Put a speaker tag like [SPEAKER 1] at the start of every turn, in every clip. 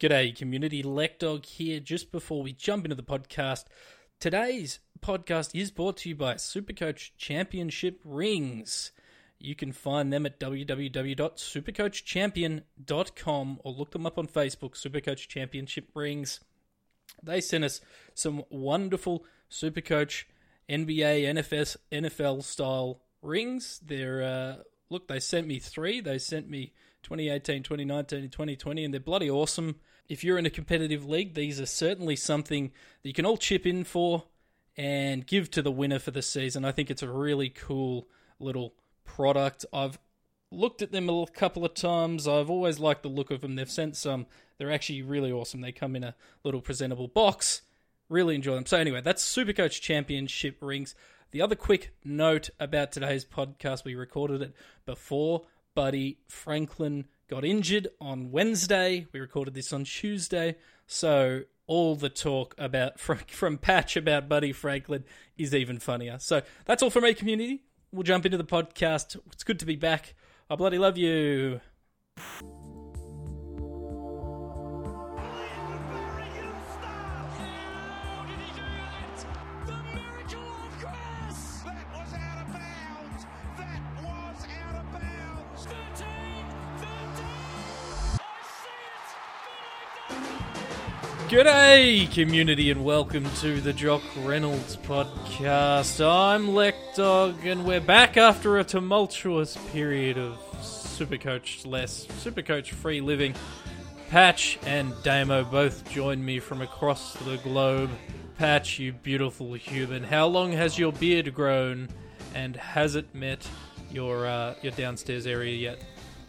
[SPEAKER 1] G'day, community. Lekdog here. Just before we jump into the podcast, today's podcast is brought to you by Supercoach Championship Rings. You can find them at www.supercoachchampion.com or look them up on Facebook, Supercoach Championship Rings. They sent us some wonderful Supercoach NBA, NFS, NFL style rings. They're uh, look, they sent me three. They sent me 2018, 2019, and 2020, and they're bloody awesome. If you're in a competitive league, these are certainly something that you can all chip in for and give to the winner for the season. I think it's a really cool little product. I've looked at them a couple of times. I've always liked the look of them. They've sent some. They're actually really awesome. They come in a little presentable box. Really enjoy them. So anyway, that's Supercoach Championship rings. The other quick note about today's podcast, we recorded it before Buddy Franklin got injured on Wednesday. We recorded this on Tuesday. So all the talk about from, from Patch about Buddy Franklin is even funnier. So that's all from me, community. We'll jump into the podcast. It's good to be back. I bloody love you. G'day, community, and welcome to the Jock Reynolds podcast. I'm Lekdog, and we're back after a tumultuous period of Supercoach less, Supercoach free living. Patch and Damo both join me from across the globe. Patch, you beautiful human, how long has your beard grown, and has it met your uh, your downstairs area yet?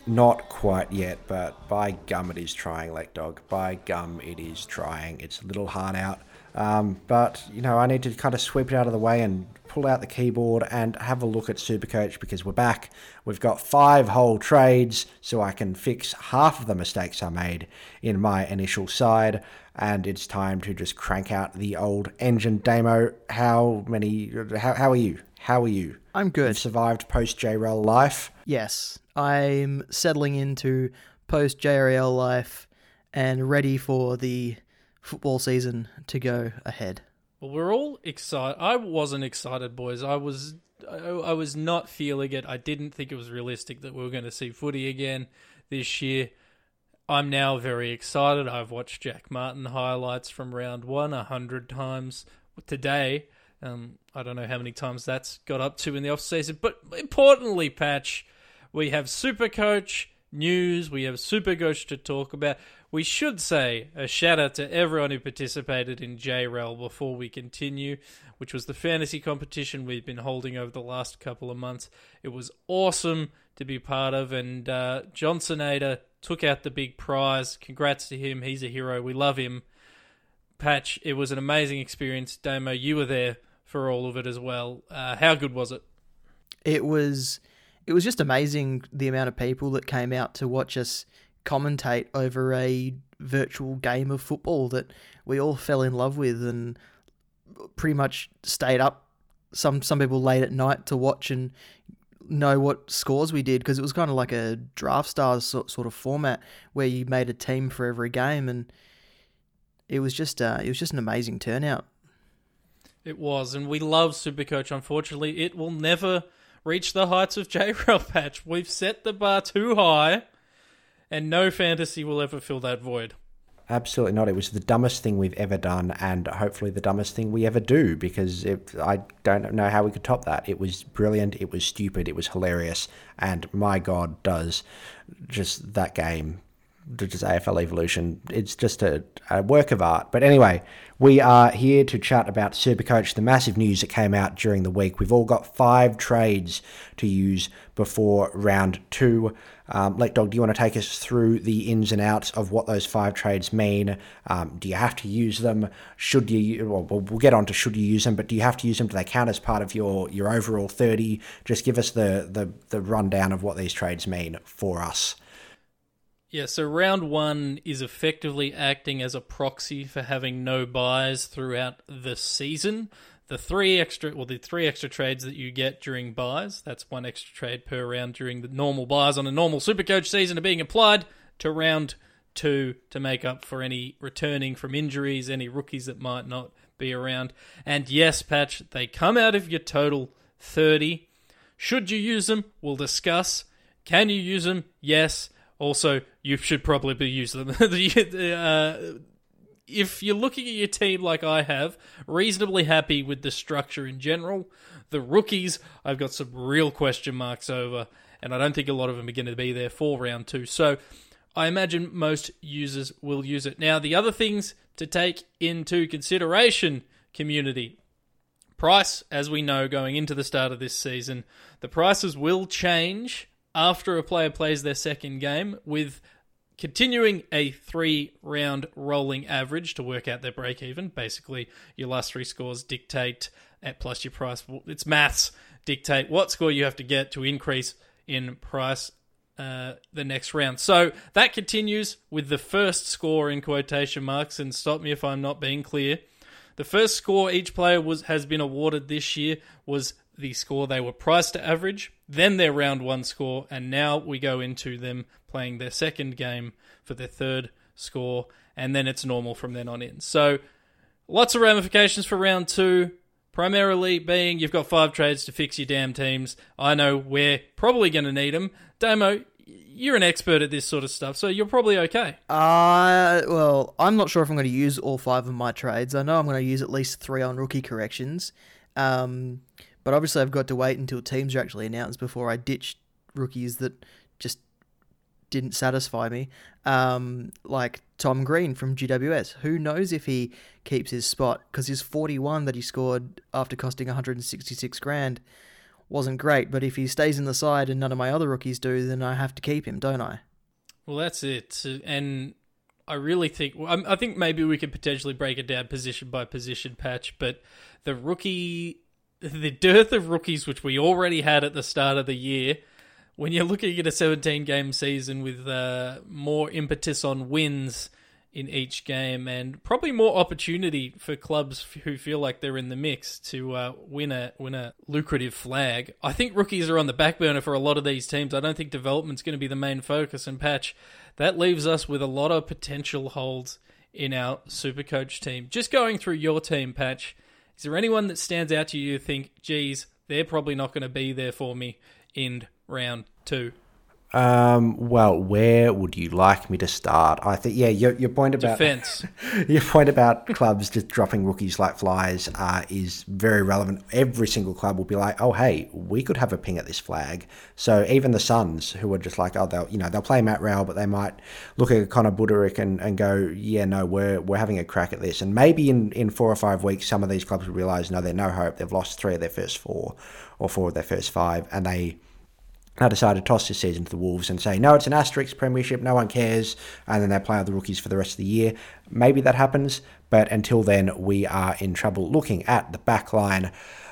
[SPEAKER 2] Not quite yet, but by gum, it is trying, Lekdog. By gum, it is trying. It's a little hard out. Um, but, you know, I need to kind of sweep it out of the way and pull out the keyboard and have a look at Supercoach because we're back. We've got five whole trades, so I can fix half of the mistakes I made in my initial side. And it's time to just crank out the old engine demo. How many? How, how are you? How are you?
[SPEAKER 3] I'm good.
[SPEAKER 2] You've survived post JRL life.
[SPEAKER 3] Yes, I'm settling into post JRL life and ready for the football season to go ahead.
[SPEAKER 1] Well, we're all excited. I wasn't excited, boys. I was, I, I was not feeling it. I didn't think it was realistic that we were going to see footy again this year. I'm now very excited. I've watched Jack Martin highlights from round one a hundred times today. Um, I don't know how many times that's got up to in the off season, but importantly, Patch, we have Super Coach news. We have Supercoach to talk about. We should say a shout out to everyone who participated in JREL before we continue, which was the fantasy competition we've been holding over the last couple of months. It was awesome to be part of, and uh, Johnson Ada took out the big prize. Congrats to him. He's a hero. We love him. Patch, it was an amazing experience. Damo, you were there for all of it as well. Uh, how good was it?
[SPEAKER 3] It was it was just amazing the amount of people that came out to watch us commentate over a virtual game of football that we all fell in love with and pretty much stayed up some some people late at night to watch and know what scores we did because it was kind of like a draft stars sort, sort of format where you made a team for every game and it was just uh, it was just an amazing turnout.
[SPEAKER 1] It was, and we love Supercoach. Unfortunately, it will never reach the heights of JRL patch. We've set the bar too high, and no fantasy will ever fill that void.
[SPEAKER 2] Absolutely not. It was the dumbest thing we've ever done, and hopefully the dumbest thing we ever do, because it, I don't know how we could top that. It was brilliant, it was stupid, it was hilarious, and my God, does just that game just AFL Evolution. It's just a, a, work of art. But anyway, we are here to chat about Supercoach, the massive news that came out during the week. We've all got five trades to use before round two. Um, Lekdog, do you want to take us through the ins and outs of what those five trades mean? Um, do you have to use them? Should you? Well, we'll get on to should you use them, but do you have to use them? Do they count as part of your your overall thirty? Just give us the the the rundown of what these trades mean for us.
[SPEAKER 1] Yeah, so round one is effectively acting as a proxy for having no buys throughout the season. The three extra, well, the three extra trades that you get during buys, that's one extra trade per round during the normal buys on a normal Supercoach season, are being applied to round two to make up for any returning from injuries, any rookies that might not be around. And yes, Patch, they come out of your total 30. Should you use them? We'll discuss. Can you use them? Yes. Also, you should probably use them. uh, if you're looking at your team like I have, reasonably happy with the structure in general. The rookies, I've got some real question marks over, and I don't think a lot of them are going to be there for round two. So I imagine most users will use it. Now, the other things to take into consideration, community. Price, as we know, going into the start of this season, the prices will change after a player plays their second game with continuing a three round rolling average to work out their break even. Basically, your last three scores dictate, at plus your price, it's maths, dictate what score you have to get to increase in price uh, the next round. So that continues with the first score in quotation marks, and stop me if I'm not being clear. The first score each player was has been awarded this year was the score they were priced to average, then their round one score, and now we go into them playing their second game for their third score, and then it's normal from then on in. So lots of ramifications for round two. Primarily being you've got five trades to fix your damn teams. I know we're probably going to need them. Damo, you're an expert at this sort of stuff, so you're probably okay.
[SPEAKER 3] Uh, well, I'm not sure if I'm going to use all five of my trades. I know I'm going to use at least three on rookie corrections. Um, but obviously, I've got to wait until teams are actually announced before I ditch rookies that just didn't satisfy me. Um, like Tom Green from GWS. Who knows if he keeps his spot because his 41 that he scored after costing 166 grand wasn't great. But if he stays in the side and none of my other rookies do, then I have to keep him, don't I?
[SPEAKER 1] Well, that's it. And I really think I think maybe we could potentially break it down position by position patch, but the rookie, the dearth of rookies which we already had at the start of the year, when you're looking at a 17 game season with uh, more impetus on wins in each game and probably more opportunity for clubs who feel like they're in the mix to uh, win a win a lucrative flag. I think rookies are on the back burner for a lot of these teams. I don't think development's going to be the main focus and patch. That leaves us with a lot of potential holds in our super coach team. Just going through your team, patch. Is there anyone that stands out to you? You think, geez, they're probably not going to be there for me in round two.
[SPEAKER 2] Um, well, where would you like me to start? I think, yeah, your, your point about
[SPEAKER 1] defense,
[SPEAKER 2] your point about clubs just dropping rookies like flies uh, is very relevant. Every single club will be like, oh, hey, we could have a ping at this flag. So even the Suns, who are just like, oh, they'll, you know, they'll play Matt Rowell, but they might look at Connor Budarick and, and go, yeah, no, we're we're having a crack at this. And maybe in, in four or five weeks, some of these clubs will realize, no, they're no hope. They've lost three of their first four or four of their first five, and they I decided to toss this season to the Wolves and say, no, it's an asterisk premiership, no one cares, and then they play other rookies for the rest of the year. Maybe that happens, but until then, we are in trouble. Looking at the back line,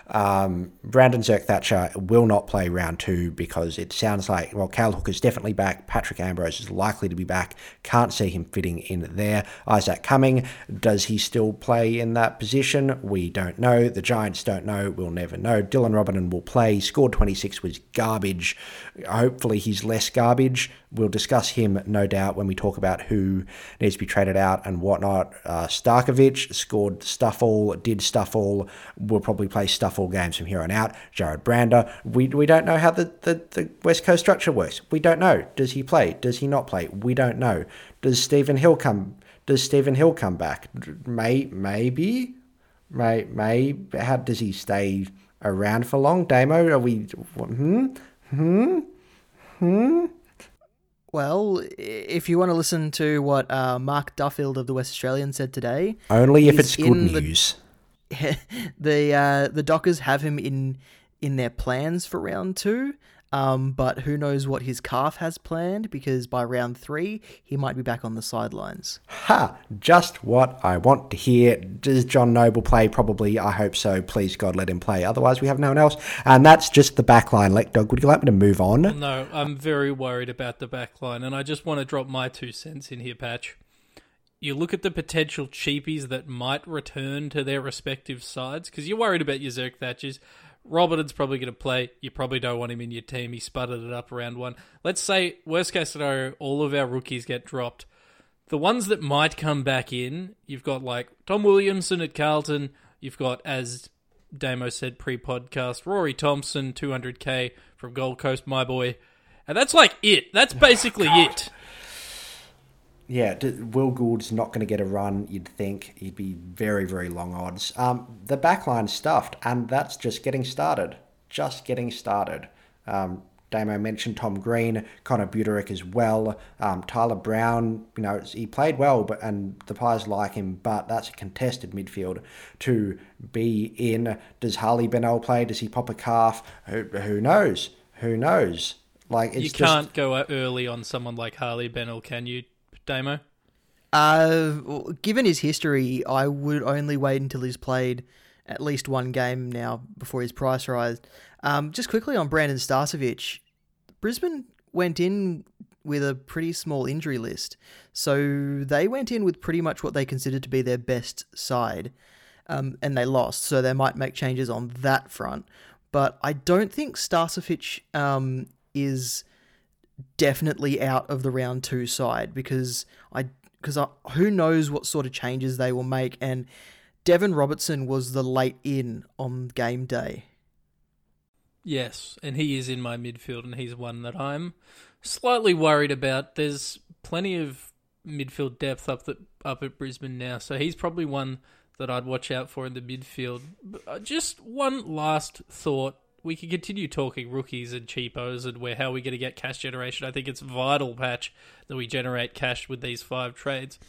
[SPEAKER 2] um, Brandon Zerk-Thatcher will not play round two because it sounds like, well, Cale Hooker's definitely back. Patrick Ambrose is likely to be back. Can't see him fitting in there. Isaac Cumming, does he still play in that position? We don't know. The Giants don't know. We'll never know. Dylan Roberton will play. Scored 26 was garbage. Hopefully he's less garbage. We'll discuss him, no doubt, when we talk about who needs to be traded out and whatnot. Uh, scored stuff all, did stuff all. We'll probably play stuff all games from here on out. Jarrod Brander, we, we don't know how the, the, the West Coast structure works. We don't know. Does he play? Does he not play? We don't know. Does Stephen Hill come? Does Stephen Hill come back? May maybe, may may. How does he stay around for long? Damo, are we? Hmm, hmm, hmm.
[SPEAKER 3] Well, if you want to listen to what uh, Mark Duffield of the West Australian said today,
[SPEAKER 2] only if it's good news.
[SPEAKER 3] The the, uh, the Dockers have him in in their plans for round two, um, but who knows what his calf has planned because by round three, he might be back on the sidelines.
[SPEAKER 2] Ha! Just what I want to hear. Does John Noble play? Probably. I hope so. Please, God, let him play. Otherwise, we have no one else. And that's just the back line. Lekdog, would you like me to move on?
[SPEAKER 1] No, I'm very worried about the back line, and I just want to drop my two cents in here, Patch. You look at the potential cheapies that might return to their respective sides because you're worried about your Zerk-Thatchers. Robertson's probably going to play. You probably don't want him in your team. He sputtered it up around one. Let's say, worst case scenario, all of our rookies get dropped. the ones that might come back in, you've got like Tom Williamson at Carlton. You've got, as Damo said pre-podcast, Rory Thompson, 200k from Gold Coast, my boy, and that's like it. That's basically oh, it.
[SPEAKER 2] Yeah, Will Gould's not going to get a run. You'd think he'd be very, very long odds. Um, the backline's stuffed, and that's just getting started. Just getting started. Um, Damo mentioned Tom Green, Connor Budarick as well. Um, Tyler Brown, you know, he played well, but and the Pies like him, but that's a contested midfield to be in. Does Harley Bennell play? Does he pop a calf? Who, who knows? Who knows? Like
[SPEAKER 1] you can't just... go early on someone like Harley Bennell, can you, Damo?
[SPEAKER 3] Uh, given his history, I would only wait until he's played at least one game now before his price rise. Um, just quickly on Brandon Starcevich, Brisbane went in with a pretty small injury list, so they went in with pretty much what they considered to be their best side, um, and they lost. So they might make changes on that front, but I don't think Starcevich um, is definitely out of the round two side because I because who knows what sort of changes they will make and Deven Robertson was the late in on game day.
[SPEAKER 1] Yes, and he is in my midfield, and he's one that I'm slightly worried about. There's plenty of midfield depth up the, up at Brisbane now, so he's probably one that I'd watch out for in the midfield. Uh, just one last thought. We can continue talking rookies and cheapos and where how we're going to get cash generation. I think it's vital, Patch, that we generate cash with these five trades.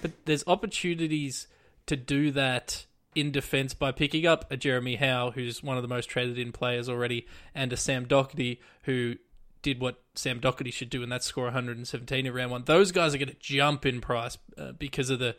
[SPEAKER 1] But there's opportunities to do that in defence by picking up a Jeremy Howe, who's one of the most traded in players already, and a Sam Docherty, who did what Sam Docherty should do, and that's score 117 in round one. Those guys are going to jump in price uh, because of the,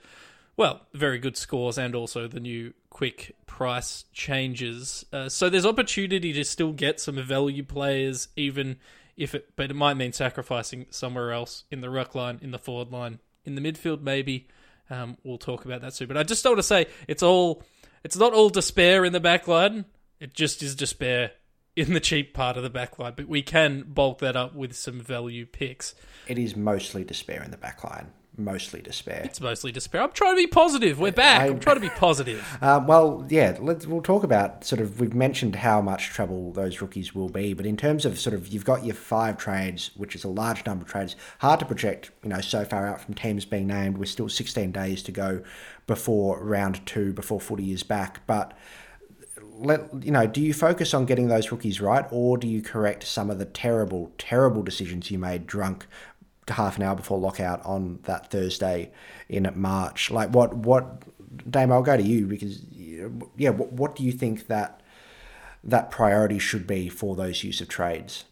[SPEAKER 1] well, very good scores and also the new quick price changes. Uh, so there's opportunity to still get some value players, even if it, but it might mean sacrificing somewhere else in the ruck line, in the forward line, in the midfield, maybe. Um, we'll talk about that soon. But I just want to say it's all it's not all despair in the back line. It just is despair in the cheap part of the back line. But we can bulk that up with some value picks.
[SPEAKER 2] It is mostly despair in the back line mostly despair.
[SPEAKER 1] It's mostly despair. I'm trying to be positive. We're back. I, am trying to be positive.
[SPEAKER 2] Um, well, yeah, let's, we'll talk about sort of. We've mentioned how much trouble those rookies will be, but in terms of sort of, you've got your five trades, which is a large number of trades. Hard to project, you know, so far out from teams being named. We're still 16 days to go before round two, before footy is back, but. Let you know. Do you focus on getting those rookies right, or do you correct some of the terrible, terrible decisions you made drunk half an hour before lockout on that Thursday in March. Like, what, what, Dame, I'll go to you because, yeah, what, what do you think that that priority should be for those use of trades?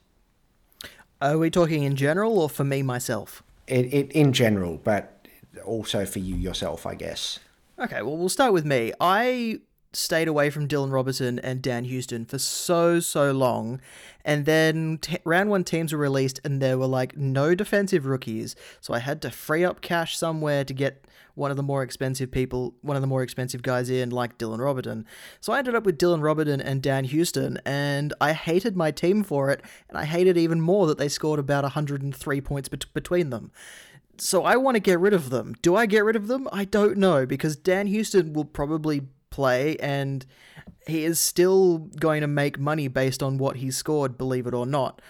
[SPEAKER 3] Are we talking in general or for me myself?
[SPEAKER 2] It, it, in general, but also for you yourself, I guess.
[SPEAKER 3] Okay, well, we'll start with me. I stayed away from Dylan Roberton and Dan Houston for so, so long. And then t- round one teams were released and there were like no defensive rookies. So I had to free up cash somewhere to get one of the more expensive people, one of the more expensive guys in, like Dylan Roberton. So I ended up with Dylan Roberton and Dan Houston, and I hated my team for it, and I hated even more that they scored about 103 points bet- between them. So I want to get rid of them. Do I get rid of them? I don't know, because Dan Houston will probably play, and he is still going to make money based on what he scored, believe it or not.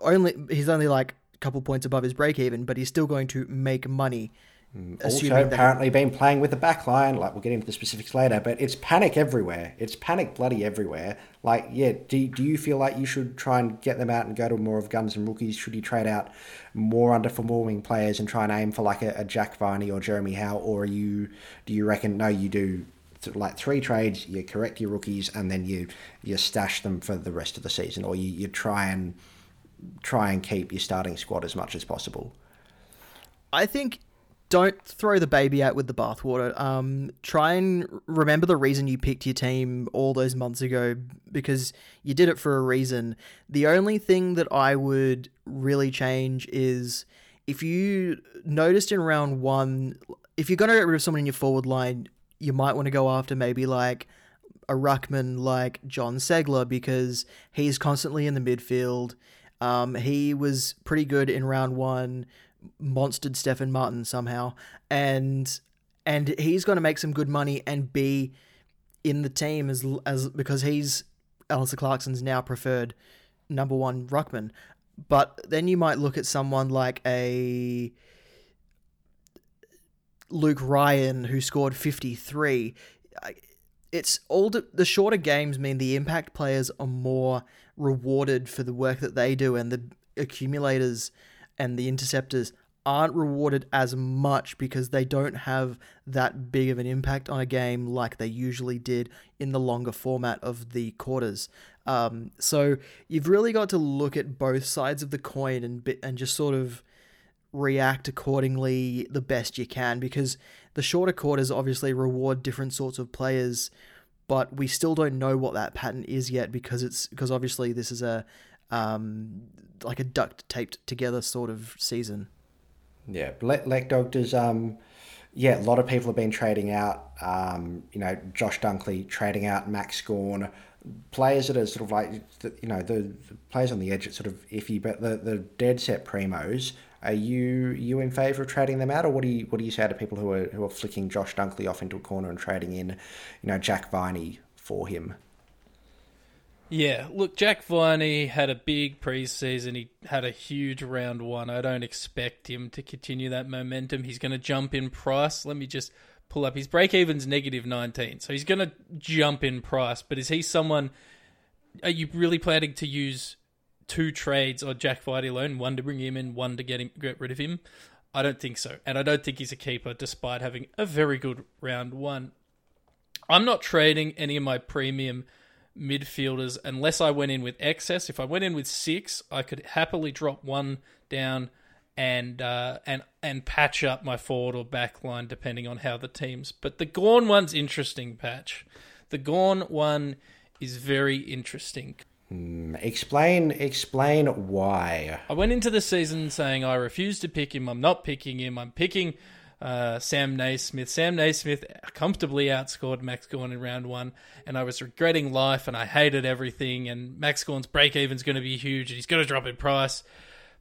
[SPEAKER 3] Only he's only like a couple points above his break even, but he's still going to make money.
[SPEAKER 2] Mm, also, apparently, been playing with the back line. Like we'll get into the specifics later, but it's panic everywhere. It's panic bloody everywhere. Like, yeah, do, do you feel like you should try and get them out and go to more of guns and rookies? Should you trade out more underperforming players and try and aim for like a, a Jack Viney or Jeremy Howe, or are you do you reckon no, you do like three trades, you correct your rookies, and then you you stash them for the rest of the season, or you, you try and try and keep your starting squad as much as possible.
[SPEAKER 3] I think don't throw the baby out with the bathwater. Um, try and remember the reason you picked your team all those months ago because you did it for a reason. The only thing that I would really change is if you noticed in round one, if you're going to get rid of someone in your forward line, you might want to go after maybe like a ruckman like Jon Ceglar because he's constantly in the midfield. Um, he was pretty good in round one, monstered Stefan Martin somehow, and and he's going to make some good money and be in the team as as because he's Alastair Clarkson's now preferred number one ruckman. But then you might look at someone like a Luke Ryan who scored 53. It's all the, the shorter games mean the impact players are more rewarded for the work that they do, and the accumulators and the interceptors aren't rewarded as much because they don't have that big of an impact on a game like they usually did in the longer format of the quarters. Um, so you've really got to look at both sides of the coin and and just sort of react accordingly the best you can because the shorter quarters obviously reward different sorts of players but we still don't know what that pattern is yet because it's because obviously this is a um, like a duct taped together sort of season.
[SPEAKER 2] Yeah, Le- Dog does. Um, yeah, a lot of people have been trading out. Um, you know, Josh Dunkley trading out Max Gawn. Players that are sort of like, you know, the, the players on the edge, it's sort of iffy, but the, the dead set primos. Are you you in favour of trading them out, or what do you what do you say to people who are who are flicking Josh Dunkley off into a corner and trading in, you know, Jack Viney for him?
[SPEAKER 1] Yeah, look, Jack Viney had a big preseason. He had a huge round one. I don't expect him to continue that momentum. He's going to jump in price. Let me just pull up his break even's negative 19. So he's going to jump in price. But is he someone. Are you really planning to use two trades on Jack Viney alone? One to bring him in, one to get him get rid of him? I don't think so. And I don't think he's a keeper despite having a very good round one. I'm not trading any of my premium midfielders unless I went in with excess. If I went in with six, I could happily drop one down and uh, and and patch up my forward or back line depending on how the teams. But the Gawn one's interesting, patch. The Gawn one is very interesting.
[SPEAKER 2] Mm, explain explain why.
[SPEAKER 1] I went into the season saying I refuse to pick him. I'm not picking him. I'm picking uh, Sam Naismith. Sam Naismith comfortably outscored Max Gawn in round one, and I was regretting life and I hated everything. And Max Gawn's break even's going to be huge, and he's going to drop in price.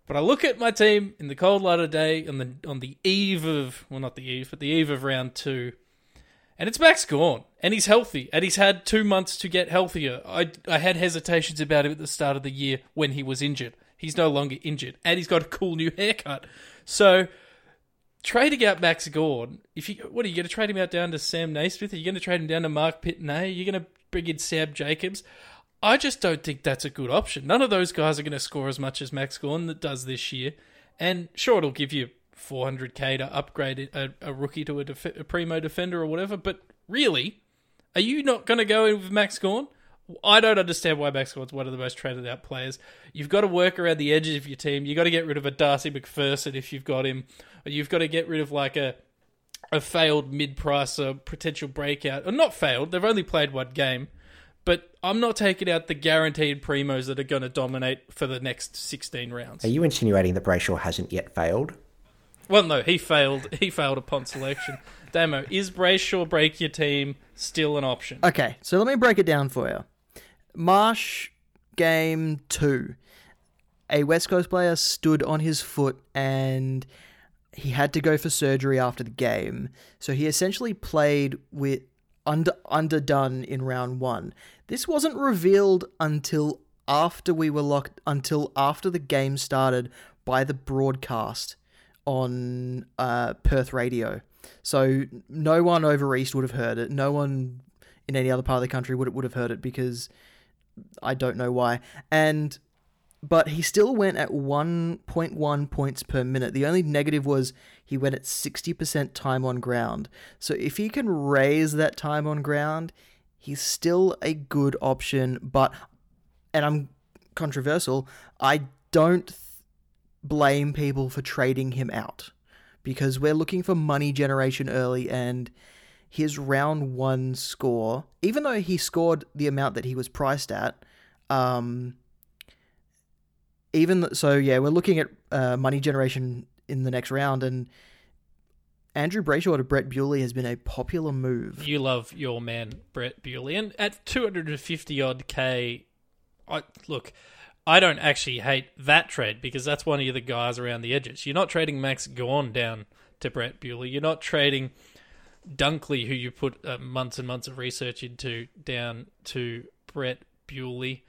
[SPEAKER 1] But I look at my team in the cold light of day on the on the eve of well, not the eve, but the eve of round two, and it's Max Gawn, and he's healthy, and he's had two months to get healthier. I I had hesitations about him at the start of the year when he was injured. He's no longer injured, and he's got a cool new haircut. So trading out Max Gawn, if you what are you going to trade him out down to Sam Naismith? Are you going to trade him down to Marc Pittonet? Are you going to bring in Sam Jacobs? I just don't think that's a good option. None of those guys are going to score as much as Max Gawn that does this year. And sure, it'll give you 400k to upgrade a, a rookie to a, def- a, primo defender or whatever. But really, are you not going to go in with Max Gawn? I don't understand why Max Gawn's one of the most traded out players. You've got to work around the edges of your team. You've got to get rid of a Darcy MacPherson if you've got him. You've got to get rid of like a a failed mid price or uh, potential breakout. Or not failed, they've only played one game. But I'm not taking out the guaranteed primos that are going to dominate for the next 16 rounds.
[SPEAKER 2] Are you insinuating that Brayshaw hasn't yet failed?
[SPEAKER 1] Well, no, he failed. He failed upon selection. Damo, is Brayshaw break your team still an option?
[SPEAKER 3] Okay, so let me break it down for you. Marsh game two. A West Coast player stood on his foot and he had to go for surgery after the game. So he essentially played with under underdone in round one. This wasn't revealed until after we were locked until after the game started by the broadcast on uh, Perth radio. So no one over east would have heard it. No one in any other part of the country would would have heard it because I don't know why. And but he still went at 1.1 points per minute. The only negative was he went at 60% time on ground. So if he can raise that time on ground, he's still a good option, but and I'm controversial, I don't blame people for trading him out because we're looking for money generation early and his round one score, even though he scored the amount that he was priced at, um, even so, yeah, we're looking at uh, money generation in the next round, and Andrew Brayshaw to Brett Bewley has been a popular move.
[SPEAKER 1] You love your man Brett Bewley, and at 250 odd k, I look. I don't actually hate that trade because that's one of the guys around the edges. You're not trading Max Gawn down to Brett Bewley. You're not trading Dunkley, who you put uh, months and months of research into, down to Brett Bewley.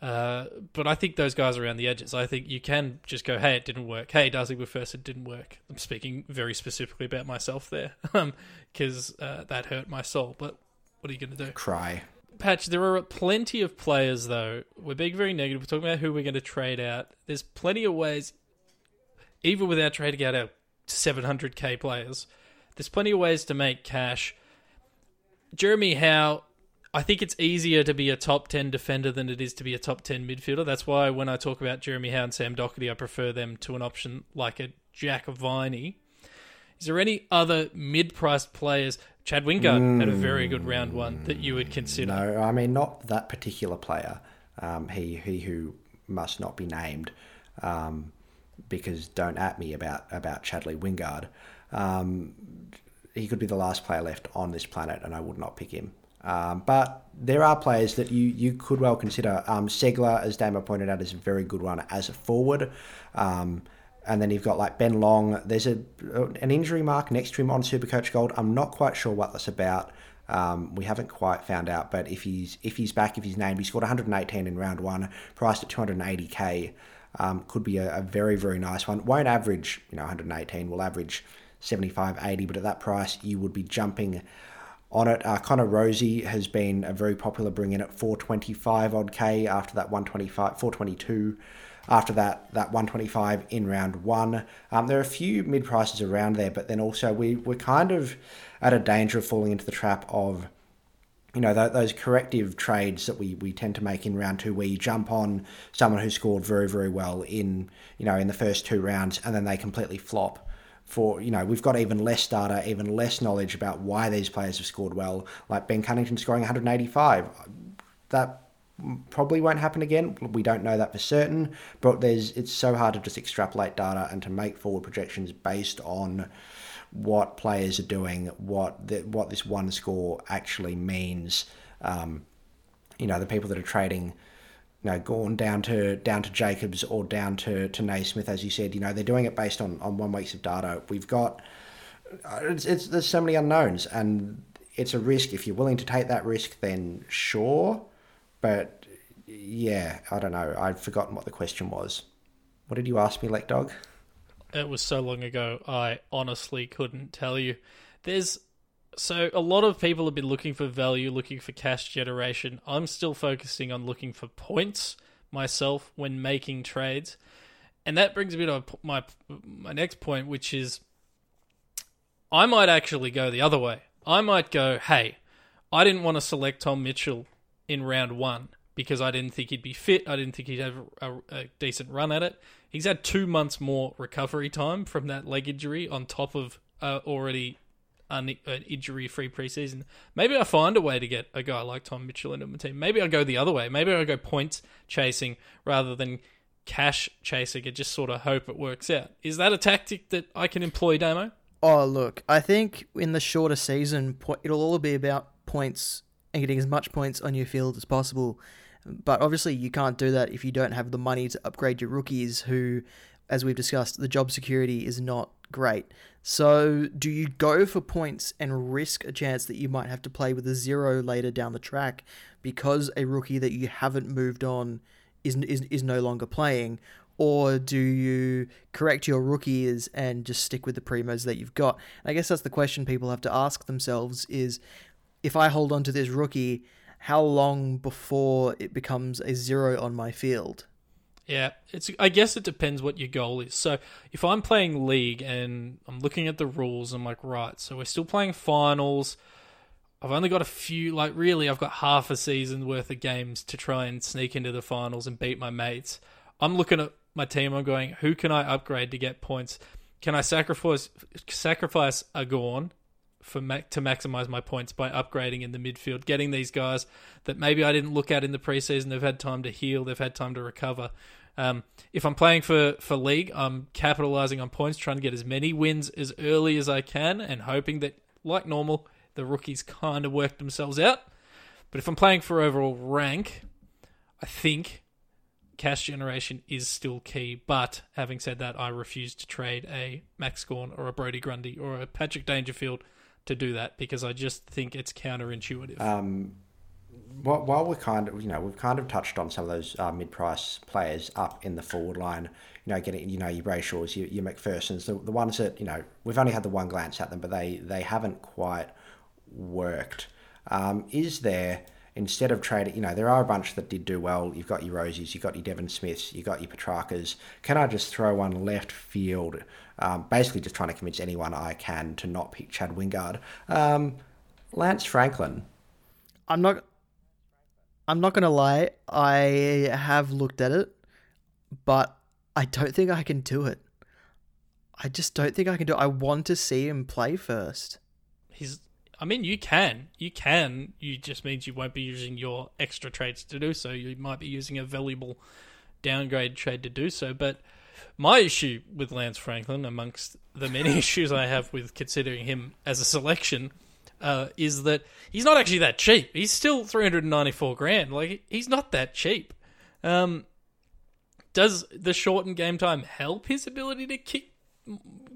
[SPEAKER 1] Uh, but I think those guys around the edges. I think you can just go, "Hey, it didn't work." Hey, Darcy first, it didn't work. I'm speaking very specifically about myself there, because um, uh, that hurt my soul. But what are you going to do?
[SPEAKER 2] Cry.
[SPEAKER 1] Patch, there are plenty of players, though. We're being very negative. We're talking about who we're going to trade out. There's plenty of ways, even without trading out our 700k players, there's plenty of ways to make cash. Jeremy Howe, I think it's easier to be a top 10 defender than it is to be a top 10 midfielder. That's why when I talk about Jeremy Howe and Sam Docherty, I prefer them to an option like a Jack Viney. Is there any other mid-priced players? Chad Wingard mm, had a very good round one that you would consider.
[SPEAKER 2] No, I mean not that particular player. Um, he he who must not be named, um, because don't at me about about Chadley Wingard. Um, he could be the last player left on this planet, and I would not pick him. Um, but there are players that you, you could well consider. Um, Ceglar, as Damo pointed out, is a very good one as a forward. And then you've got like Ben Long. There's a an injury mark next to him on Supercoach Gold. I'm not quite sure what that's about. Um, we haven't quite found out, but if he's if he's back, if he's named, he scored 118 in round one, priced at 280k. Um, could be a, a, very very nice one. Won't average you know 118. Will average 75 80, but at that price you would be jumping on it. Uh, Connor Rozee has been a very popular bring in at 425 odd k after that 125 422 after that that 125 in round one. Um, there are a few mid prices around there, but then also we we're kind of at a danger of falling into the trap of you know th- those corrective trades that we, we tend to make in round two where you jump on someone who scored very very well in you know in the first two rounds and then they completely flop for you know we've got even less data even less knowledge about why these players have scored well like Ben Cunnington scoring 185 that probably won't happen again. We don't know that for certain, but there's it's so hard to just extrapolate data and to make forward projections based on what players are doing, what the, what this one score actually means. Um, you know, the people that are trading, you know, Gawn down to down to Jacobs or down to to Naismith, as you said, you know, they're doing it based on on one week's of data. We've got uh, it's, it's there's so many unknowns and it's a risk. If you're willing to take that risk, then sure but yeah, I don't know. I've forgotten what the question was. What did you ask me, Lek Dog?
[SPEAKER 1] It was so long ago, I honestly couldn't tell you. There's so a lot of people have been looking for value, looking for cash generation. I'm still focusing on looking for points myself when making trades, and that brings me to my my next point, which is I might actually go the other way. I might go, hey, I didn't want to select Tom Mitchell in round one because I didn't think he'd be fit. I didn't think he'd have a, a, decent run at it. He's had two months more recovery time from that leg injury on top of uh, already an, an injury free preseason. Maybe I find a way to get a guy like Tom Mitchell into my team. Maybe I go the other way. Maybe I go points chasing rather than cash chasing and just sort of hope it works out. Is that a tactic that I can employ, Damo?
[SPEAKER 3] Oh, look, I think in the shorter season, it'll all be about points and getting as much points on your field as possible. But obviously, you can't do that if you don't have the money to upgrade your rookies, who, as we've discussed, the job security is not great. So, do you go for points and risk a chance that you might have to play with a zero later down the track because a rookie that you haven't moved on is, is, is no longer playing? Or do you correct your rookies and just stick with the primos that you've got? I guess that's the question people have to ask themselves is if I hold on to this rookie, how long before it becomes a zero on my field?
[SPEAKER 1] Yeah, it's. I guess it depends what your goal is. So if I'm playing league and I'm looking at the rules, I'm like, right. So we're still playing finals. I've only got a few. Like really, I've got half a season worth of games to try and sneak into the finals and beat my mates. I'm looking at my team. I'm going, who can I upgrade to get points? Can I sacrifice sacrifice a Gawn for to maximize my points by upgrading in the midfield, getting these guys that maybe I didn't look at in the preseason. They've had time to heal, they've had time to recover. Um, if I'm playing for for league, I'm capitalizing on points, trying to get as many wins as early as I can, and hoping that, like normal, the rookies kind of work themselves out. But if I'm playing for overall rank, I think cash generation is still key. But having said that, I refuse to trade a Max Gawn or a Brodie Grundy or a Patrick Dangerfield to do that because I just think it's counterintuitive.
[SPEAKER 2] Um, while, we're kind of, you know, we've kind of touched on some of those uh, mid-price players up in the forward line. You know, getting, you know, your Brayshaws, your, your MacPhersons, the, the ones that, you know, we've only had the one glance at them, but they they haven't quite worked. Um, is there instead of trading, you know, there are a bunch that did do well. You've got your Rozees, you've got your Devon Smiths, you've got your Petraccas. Can I just throw one left field? Um, basically, just trying to convince anyone I can to not pick Chad Wingard. Um, Lance Franklin.
[SPEAKER 3] I'm not. I'm not gonna lie. I have looked at it, but I don't think I can do it. I just don't think I can do it. I want to see him play first.
[SPEAKER 1] He's. I mean, you can. You can. You just means you won't be using your extra trades to do so. You might be using a valuable downgrade trade to do so. But my issue with Lance Franklin, amongst the many issues I have with considering him as a selection, uh, is that he's not actually that cheap. He's still 394 grand. Like, he's not that cheap. Um, does the shortened game time help his ability to kick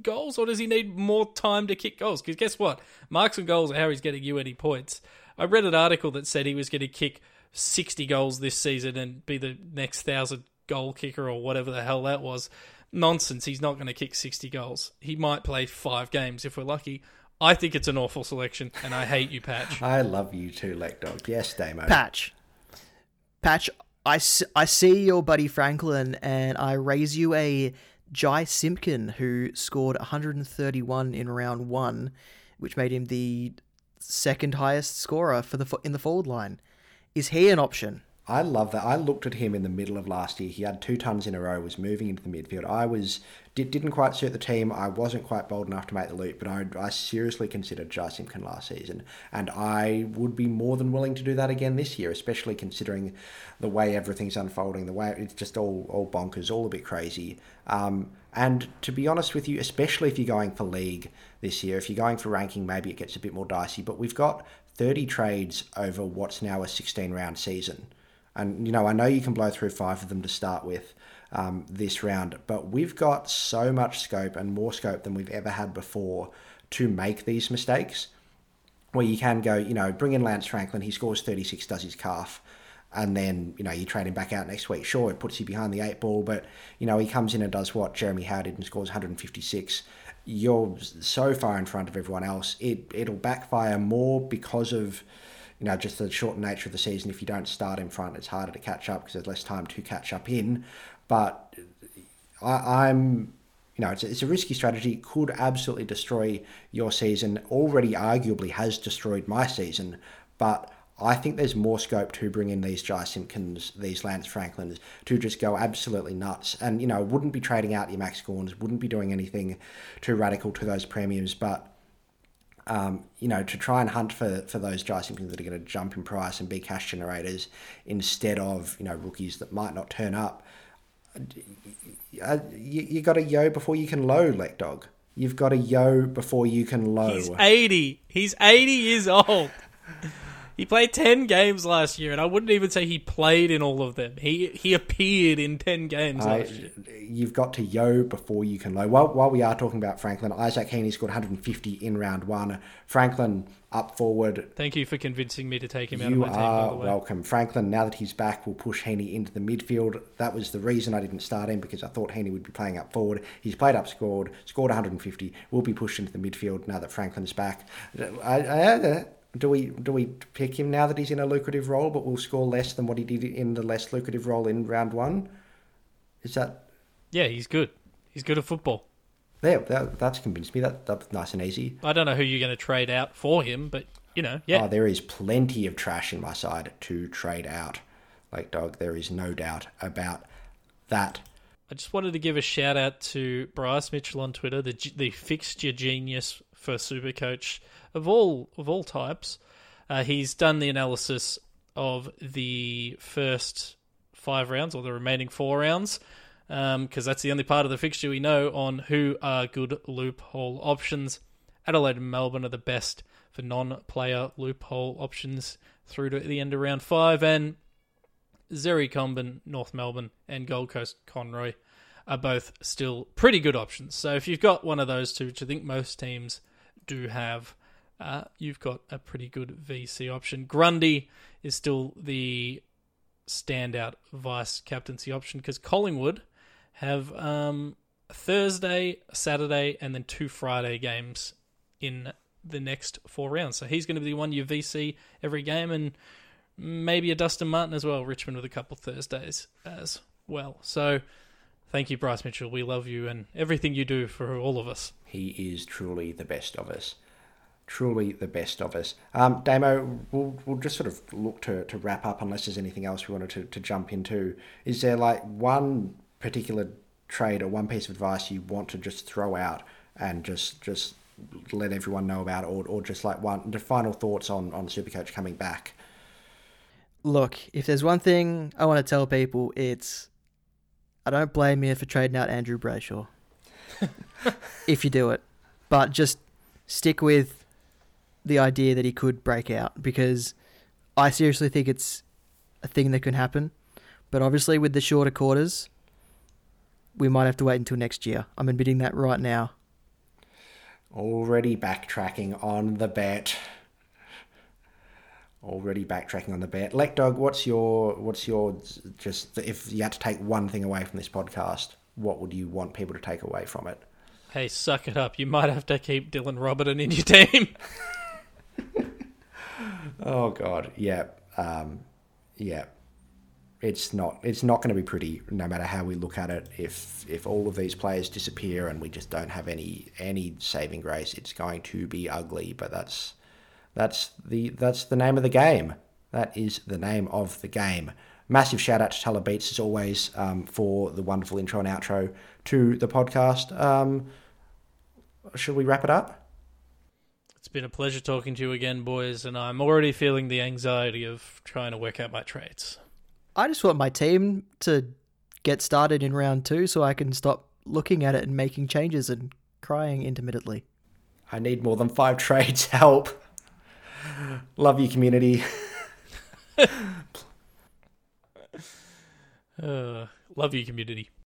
[SPEAKER 1] goals, or does he need more time to kick goals? Because guess what? Marks and goals are how he's getting you any points. I read an article that said he was going to kick 60 goals this season and be the next thousand goal kicker or whatever the hell that was. Nonsense. He's not going to kick 60 goals. He might play five games if we're lucky. I think it's an awful selection, and I hate you, Patch.
[SPEAKER 2] I love you too, Lekdog. Yes, Damo.
[SPEAKER 3] Patch. Patch, I, s- I see your buddy Franklin and I raise you a Jy Simpkin who scored 131 in round one, which made him the second highest scorer for the in the forward line. Is he an option?
[SPEAKER 2] I love that. I looked at him in the middle of last year. He had two tons in a row, was moving into the midfield. I was did, didn't quite suit the team. I wasn't quite bold enough to make the leap, but I, I seriously considered Jy Simpkin last season, and I would be more than willing to do that again this year, especially considering the way everything's unfolding. The way it's just all all bonkers, all a bit crazy. Um, and to be honest with you, especially if you're going for league this year, if you're going for ranking, maybe it gets a bit more dicey. But we've got 30 trades over what's now a 16 round season. And, you know, I know you can blow through five of them to start with um, this round, but we've got so much scope and more scope than we've ever had before to make these mistakes. Where you can go, you know, bring in Lance Franklin, he scores 36, does his calf, and then, you know, you trade him back out next week. Sure, it puts you behind the eight ball, but, you know, he comes in and does what Jeremy Howe did and scores 156 you're so far in front of everyone else. It it'll backfire more because of you know just the short nature of the season. If you don't start in front, it's harder to catch up because there's less time to catch up in. But I, I'm you know, it's a, it's a risky strategy. Could absolutely destroy your season. Already, arguably, has destroyed my season. But I think there's more scope to bring in these Jy Simpkins, these Lance Franklins, to just go absolutely nuts. And, you know, wouldn't be trading out your Max Gawns, wouldn't be doing anything too radical to those premiums. But, um, you know, to try and hunt for, for those Jy Simpkins that are going to jump in price and be cash generators instead of, you know, rookies that might not turn up uh, you, you got to yo before you can low, Lek Dog. You've got to yo before you can low.
[SPEAKER 1] He's 80. He's 80 years old. He played 10 games last year, and I wouldn't even say he played in all of them. He he appeared in 10 games
[SPEAKER 2] I-
[SPEAKER 1] last year.
[SPEAKER 2] you've got to yo before you can low. While, while we are talking about Franklin, Isaac Heaney scored 150 in round one. Franklin up forward.
[SPEAKER 1] Thank you for convincing me to take him out of
[SPEAKER 2] You
[SPEAKER 1] my team, by
[SPEAKER 2] are welcome. Franklin, now that he's back, will push Heaney into the midfield. That was the reason I didn't start him because I thought Heaney would be playing up forward. He's played up, scored, scored 150, will be pushed into the midfield now that Franklin's back. I, I, do we do we pick him now that he's in a lucrative role, but we'll score less than what he did in the less lucrative role in round one? Is that
[SPEAKER 1] Yeah, he's good. He's good at football.
[SPEAKER 2] there? That, that's convinced me. That that's nice and easy.
[SPEAKER 1] I don't know who you're going to trade out for him, but, you know, yeah.
[SPEAKER 2] Oh, there is plenty of trash in my side to trade out. Like dog, there is no doubt about that.
[SPEAKER 1] I just wanted to give a shout out to Bryce Mitchell on Twitter, the the fixture genius for Supercoach of all of all types. Uh, he's done the analysis of the first five rounds or the remaining four rounds because that's the only part of the fixture we know on who are good loophole options. Adelaide and Melbourne are the best for non-player loophole options through to the end of round five, and Zeri Comben, North Melbourne, and Gold Coast Conroy are both still pretty good options. So if you've got one of those two, which I think most teams do have, uh, you've got a pretty good VC option. Grundy is still the standout vice captaincy option because Collingwood have um, Thursday, Saturday, and then two Friday games in the next four rounds. So he's going to be the one you VC every game, and maybe a Dustin Martin as well. Richmond with a couple Thursdays as well. So thank you, Bryce Mitchell. We love you and everything you do for all of us.
[SPEAKER 2] He is truly the best of us. Truly the best of us. Um, Damo, we'll, we'll just sort of look to, to wrap up unless there's anything else we wanted to, to jump into. Is there like one particular trade or one piece of advice you want to just throw out and just just let everyone know about, or, or just like one the final thoughts on on Supercoach coming back?
[SPEAKER 3] Look, if there's one thing I want to tell people, it's I don't blame you for trading out Andrew Brayshaw if you do it, but just stick with the idea that he could break out because I seriously think it's a thing that can happen. But obviously, with the shorter quarters, we might have to wait until next year. I'm admitting that right now.
[SPEAKER 2] Already backtracking on the bet. Already backtracking on the bet. Dog, what's your what's your just if you had to take one thing away from this podcast, what would you want people to take away from it?
[SPEAKER 1] Hey, suck it up. You might have to keep Dylan Roberton in your team.
[SPEAKER 2] oh God, yeah, um, yeah it's not it's not going to be pretty no matter how we look at it if if all of these players disappear and we just don't have any any saving grace it's going to be ugly but that's that's the that's the name of the game that is the name of the game massive shout out to Tyler Beats as always um, for the wonderful intro and outro to the podcast um, should we wrap it up
[SPEAKER 1] it's been a pleasure talking to you again boys and I'm already feeling the anxiety of trying to work out my trades
[SPEAKER 3] I just want my team to get started in round two so I can stop looking at it and making changes and crying intermittently.
[SPEAKER 2] I need more than five trades. Help. Love you, community.
[SPEAKER 1] uh, love you, community.